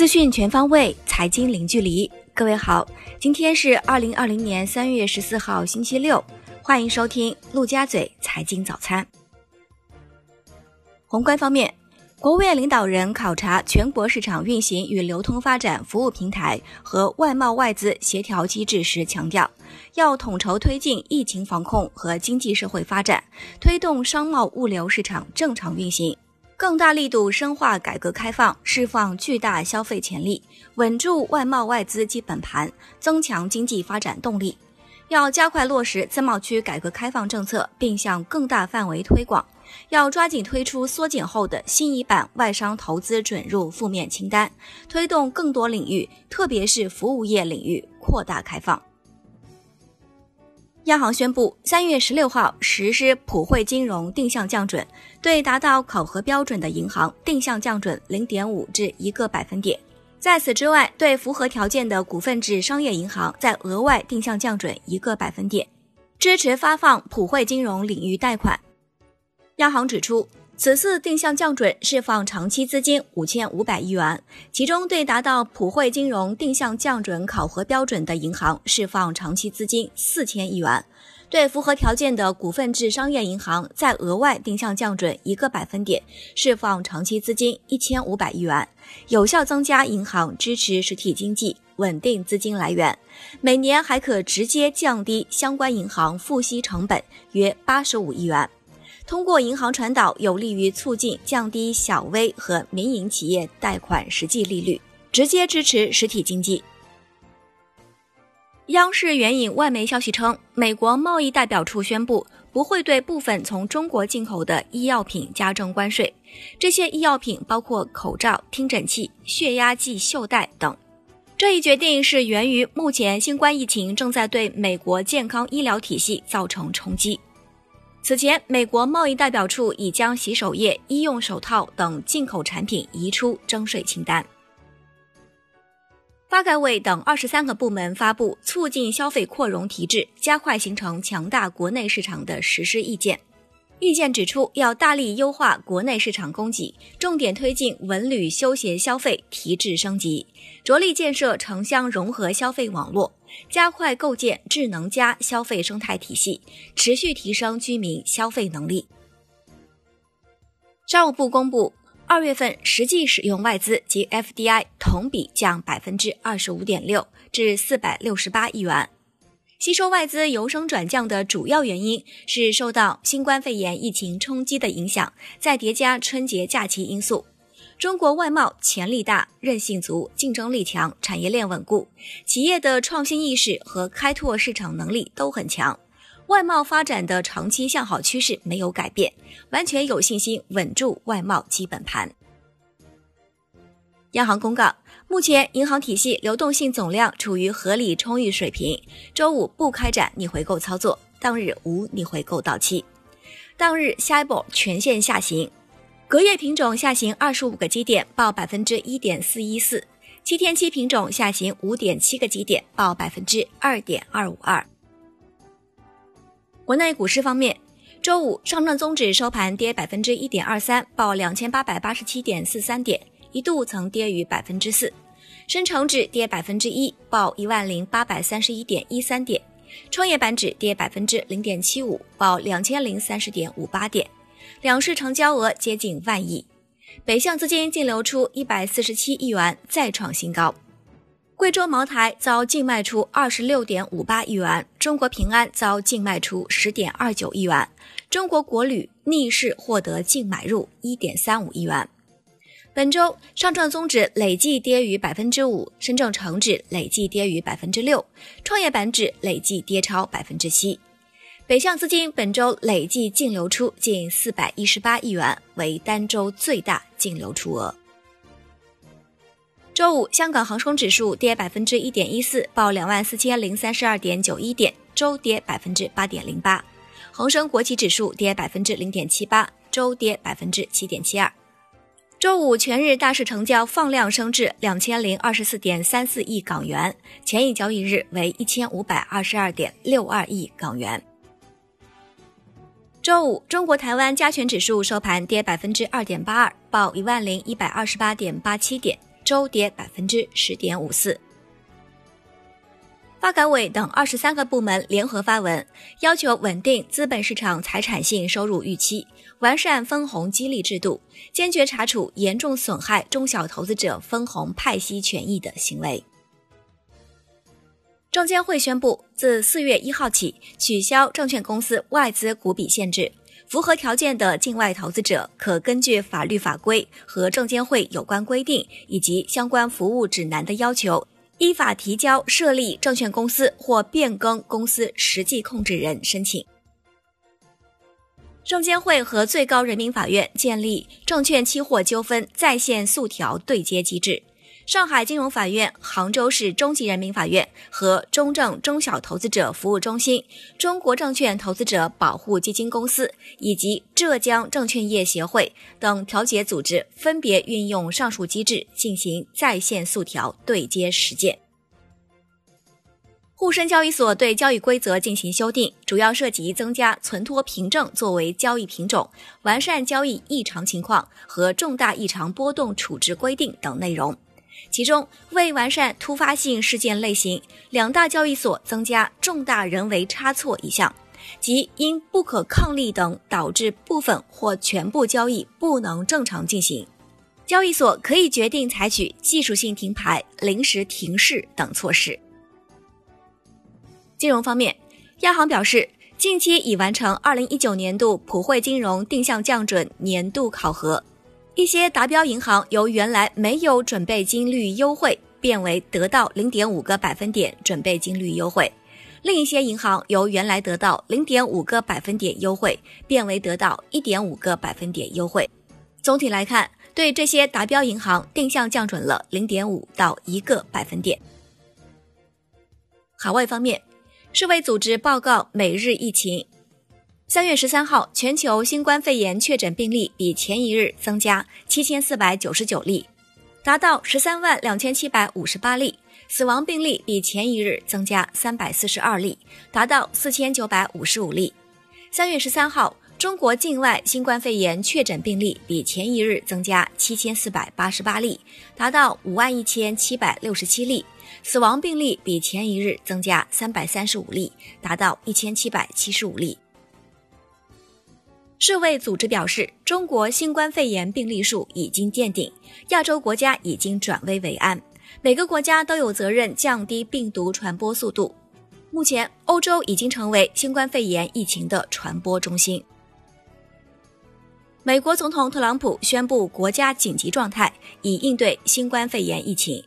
资讯全方位，财经零距离。各位好，今天是二零二零年三月十四号，星期六，欢迎收听陆家嘴财经早餐。宏观方面，国务院领导人考察全国市场运行与流通发展服务平台和外贸外资协调机制时强调，要统筹推进疫情防控和经济社会发展，推动商贸物流市场正常运行。更大力度深化改革开放，释放巨大消费潜力，稳住外贸外资基本盘，增强经济发展动力。要加快落实自贸区改革开放政策，并向更大范围推广。要抓紧推出缩减后的新一版外商投资准入负面清单，推动更多领域，特别是服务业领域扩大开放。央行宣布，三月十六号实施普惠金融定向降准，对达到考核标准的银行定向降准零点五至一个百分点。在此之外，对符合条件的股份制商业银行再额外定向降准一个百分点，支持发放普惠金融领域贷款。央行指出。此次定向降准释放长期资金五千五百亿元，其中对达到普惠金融定向降准考核标准的银行释放长期资金四千亿元，对符合条件的股份制商业银行再额外定向降准一个百分点，释放长期资金一千五百亿元，有效增加银行支持实体经济、稳定资金来源，每年还可直接降低相关银行付息成本约八十五亿元。通过银行传导，有利于促进降低小微和民营企业贷款实际利率，直接支持实体经济。央视援引外媒消息称，美国贸易代表处宣布不会对部分从中国进口的医药品加征关税，这些医药品包括口罩、听诊器、血压计袖带等。这一决定是源于目前新冠疫情正在对美国健康医疗体系造成冲击。此前，美国贸易代表处已将洗手液、医用手套等进口产品移出征税清单。发改委等二十三个部门发布《促进消费扩容提质，加快形成强大国内市场的实施意见》。意见指出，要大力优化国内市场供给，重点推进文旅休闲消费提质升级，着力建设城乡融合消费网络。加快构建智能家消费生态体系，持续提升居民消费能力。商务部公布，二月份实际使用外资及 FDI 同比降百分之二十五点六，至四百六十八亿元。吸收外资由升转降的主要原因是受到新冠肺炎疫情冲击的影响，再叠加春节假期因素。中国外贸潜力大、韧性足、竞争力强、产业链稳固，企业的创新意识和开拓市场能力都很强，外贸发展的长期向好趋势没有改变，完全有信心稳住外贸基本盘。央行公告，目前银行体系流动性总量处于合理充裕水平，周五不开展逆回购操作，当日无逆回购到期，当日下一波全线下行。隔夜品种下行二十五个基点，报百分之一点四一四；七天期品种下行五点七个基点，报百分之二点二五二。国内股市方面，周五上证综指收盘跌百分之一点二三，报两千八百八十七点四三点，一度曾跌逾百分之四；深成指跌百分之一，报一万零八百三十一点一三点；创业板指跌百分之零点七五，报两千零三十点五八点。两市成交额接近万亿，北向资金净流出一百四十七亿元，再创新高。贵州茅台遭净卖出二十六点五八亿元，中国平安遭净卖出十点二九亿元，中国国旅逆势获得净买入一点三五亿元。本周上证综指累计跌逾百分之五，深证成指累计跌逾百分之六，创业板指累计跌超百分之七。北向资金本周累计净流出近四百一十八亿元，为单周最大净流出额。周五，香港恒生指数跌百分之一点一四，报两万四千零三十二点九一点，周跌百分之八点零八。恒生国企指数跌百分之零点七八，周跌百分之七点七二。周五全日大市成交放量升至两千零二十四点三四亿港元，前一交易日为一千五百二十二点六二亿港元。周五，中国台湾加权指数收盘跌百分之二点八二，报一万零一百二十八点八七点，周跌百分之十点五四。发改委等二十三个部门联合发文，要求稳定资本市场财产性收入预期，完善分红激励制度，坚决查处严重损害中小投资者分红派息权益的行为。证监会宣布，自四月一号起取消证券公司外资股比限制，符合条件的境外投资者可根据法律法规和证监会有关规定以及相关服务指南的要求。依法提交设立证券公司或变更公司实际控制人申请。证监会和最高人民法院建立证券期货纠纷在线诉调对接机制。上海金融法院、杭州市中级人民法院和中证中小投资者服务中心、中国证券投资者保护基金公司以及浙江证券业协会等调解组织分别运用上述机制进行在线诉调对接实践。沪深交易所对交易规则进行修订，主要涉及增加存托凭证作为交易品种、完善交易异常情况和重大异常波动处置规定等内容。其中，为完善突发性事件类型，两大交易所增加重大人为差错一项，即因不可抗力等导致部分或全部交易不能正常进行，交易所可以决定采取技术性停牌、临时停市等措施。金融方面，央行表示，近期已完成二零一九年度普惠金融定向降准年度考核。一些达标银行由原来没有准备金率优惠，变为得到零点五个百分点准备金率优惠；另一些银行由原来得到零点五个百分点优惠，变为得到一点五个百分点优惠。总体来看，对这些达标银行定向降准了零点五到一个百分点。海外方面，世卫组织报告每日疫情。三月十三号，全球新冠肺炎确诊病例比前一日增加七千四百九十九例，达到十三万两千七百五十八例；死亡病例比前一日增加三百四十二例，达到四千九百五十五例。三月十三号，中国境外新冠肺炎确诊病例比前一日增加七千四百八十八例，达到五万一千七百六十七例；死亡病例比前一日增加三百三十五例，达到一千七百七十五例。世卫组织表示，中国新冠肺炎病例数已经见顶，亚洲国家已经转危为安，每个国家都有责任降低病毒传播速度。目前，欧洲已经成为新冠肺炎疫情的传播中心。美国总统特朗普宣布国家紧急状态，以应对新冠肺炎疫情。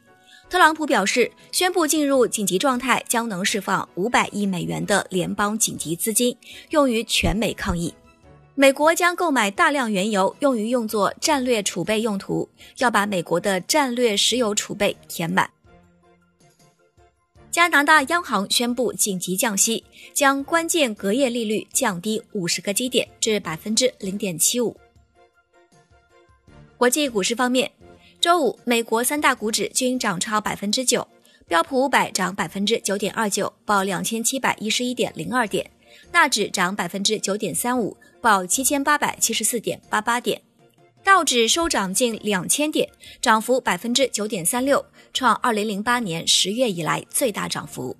特朗普表示，宣布进入紧急状态将能释放五百亿美元的联邦紧急资金，用于全美抗疫。美国将购买大量原油，用于用作战略储备用途，要把美国的战略石油储备填满。加拿大央行宣布紧急降息，将关键隔夜利率降低五十个基点至百分之零点七五。国际股市方面，周五美国三大股指均涨超百分之九，标普五百涨百分之九点二九，报两千七百一十一点零二点。纳指涨百分之九点三五，报七千八百七十四点八八点；道指收涨近两千点，涨幅百分之九点三六，创二零零八年十月以来最大涨幅。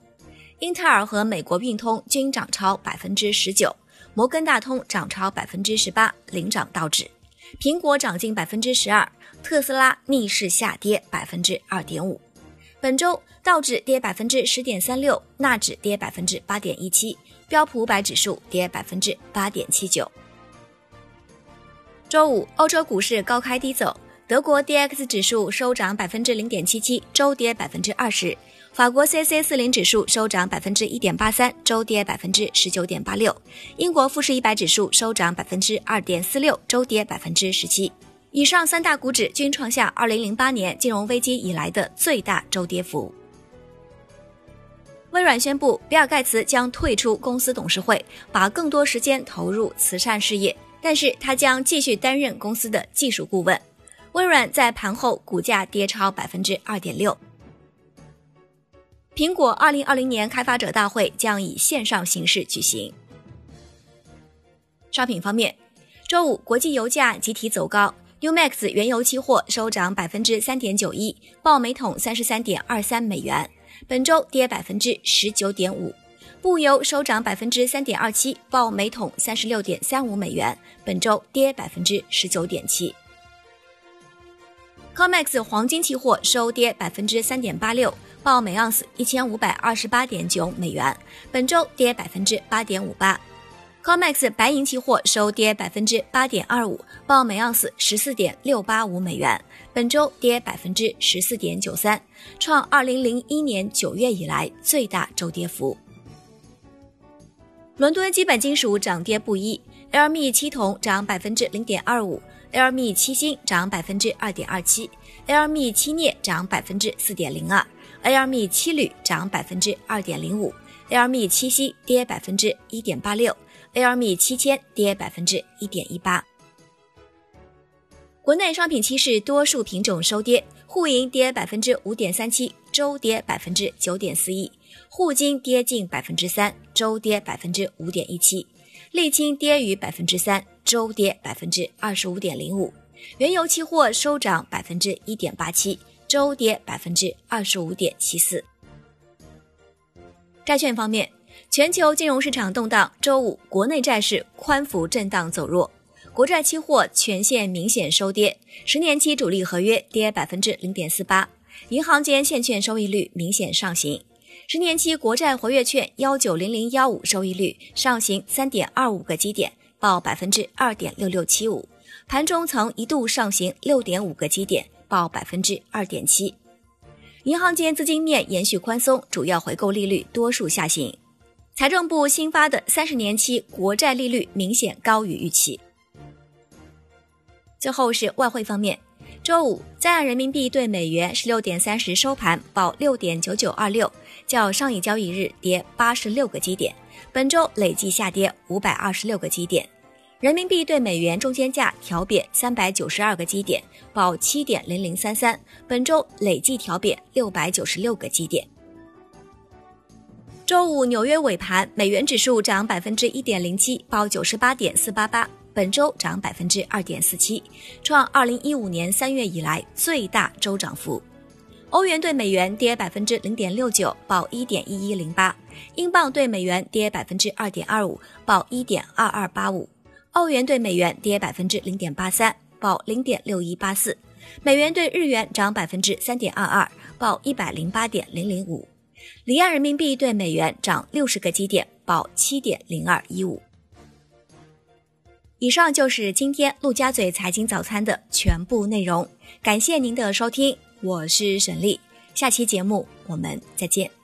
英特尔和美国运通均涨超百分之十九，摩根大通涨超百分之十八，领涨道指。苹果涨近百分之十二，特斯拉逆势下跌百分之二点五。本周道指跌百分之十点三六，纳指跌百分之八点一七。标普五百指数跌百分之八点七九。周五，欧洲股市高开低走，德国 D X 指数收涨百分之零点七七，周跌百分之二十；法国 C C 四零指数收涨百分之一点八三，周跌百分之十九点八六；英国富时一百指数收涨百分之二点四六，周跌百分之十七。以上三大股指均创下二零零八年金融危机以来的最大周跌幅。微软宣布，比尔·盖茨将退出公司董事会，把更多时间投入慈善事业，但是他将继续担任公司的技术顾问。微软在盘后股价跌超百分之二点六。苹果二零二零年开发者大会将以线上形式举行。商品方面，周五国际油价集体走高。，Umax 原油期货收涨百分之三点九一，报每桶三十三点二三美元，本周跌百分之十九点五。布油收涨百分之三点二七，报每桶三十六点三五美元，本周跌百分之十九点七。COMEX 黄金期货收跌百分之三点八六，报每盎司一千五百二十八点九美元，本周跌百分之八点五八。COMEX 白银期货收跌百分之八点二五，报每盎司十四点六八五美元，本周跌百分之十四点九三，创二零零一年九月以来最大周跌幅。伦敦基本金属涨跌不一，LME 七铜涨百分之零点二五，LME 七锌涨百分之二点二七，LME 七镍涨百分之四点零二，LME 七铝涨百分之二点零五，LME 七锡跌百分之一点八六，LME 七千跌百分之一点一八。国内商品期市多数品种收跌，沪银跌百分之五点三七，周跌百分之九点四一。沪金跌近百分之三，周跌百分之五点一七；沥青跌逾百分之三，周跌百分之二十五点零五；原油期货收涨百分之一点八七，周跌百分之二十五点七四。债券方面，全球金融市场动荡，周五国内债市宽幅震荡走弱，国债期货全线明显收跌，十年期主力合约跌百分之零点四八，银行间现券收益率明显上行。十年期国债活跃券幺九零零幺五收益率上行三点二五个基点，报百分之二点六六七五。盘中曾一度上行六点五个基点，报百分之二点七。银行间资金面延续宽松，主要回购利率多数下行。财政部新发的三十年期国债利率明显高于预期。最后是外汇方面。周五，在岸人民币对美元十六点三十收盘报六点九九二六，较上一交易日跌八十六个基点，本周累计下跌五百二十六个基点。人民币对美元中间价调贬三百九十二个基点，报七点零零三三，本周累计调贬六百九十六个基点。周五纽约尾盘，美元指数涨百分之一点零七，报九十八点四八八。本周涨百分之二点四七，创二零一五年三月以来最大周涨幅。欧元对美元跌百分之零点六九，报一点一一零八；英镑对美元跌百分之二点二五，报一点二二八五；澳元对美元跌百分之零点八三，报零点六一八四；美元对日元涨百分之三点二二，报一百零八点零零五；离岸人民币对美元涨六十个基点，报七点零二一五。以上就是今天陆家嘴财经早餐的全部内容，感谢您的收听，我是沈丽，下期节目我们再见。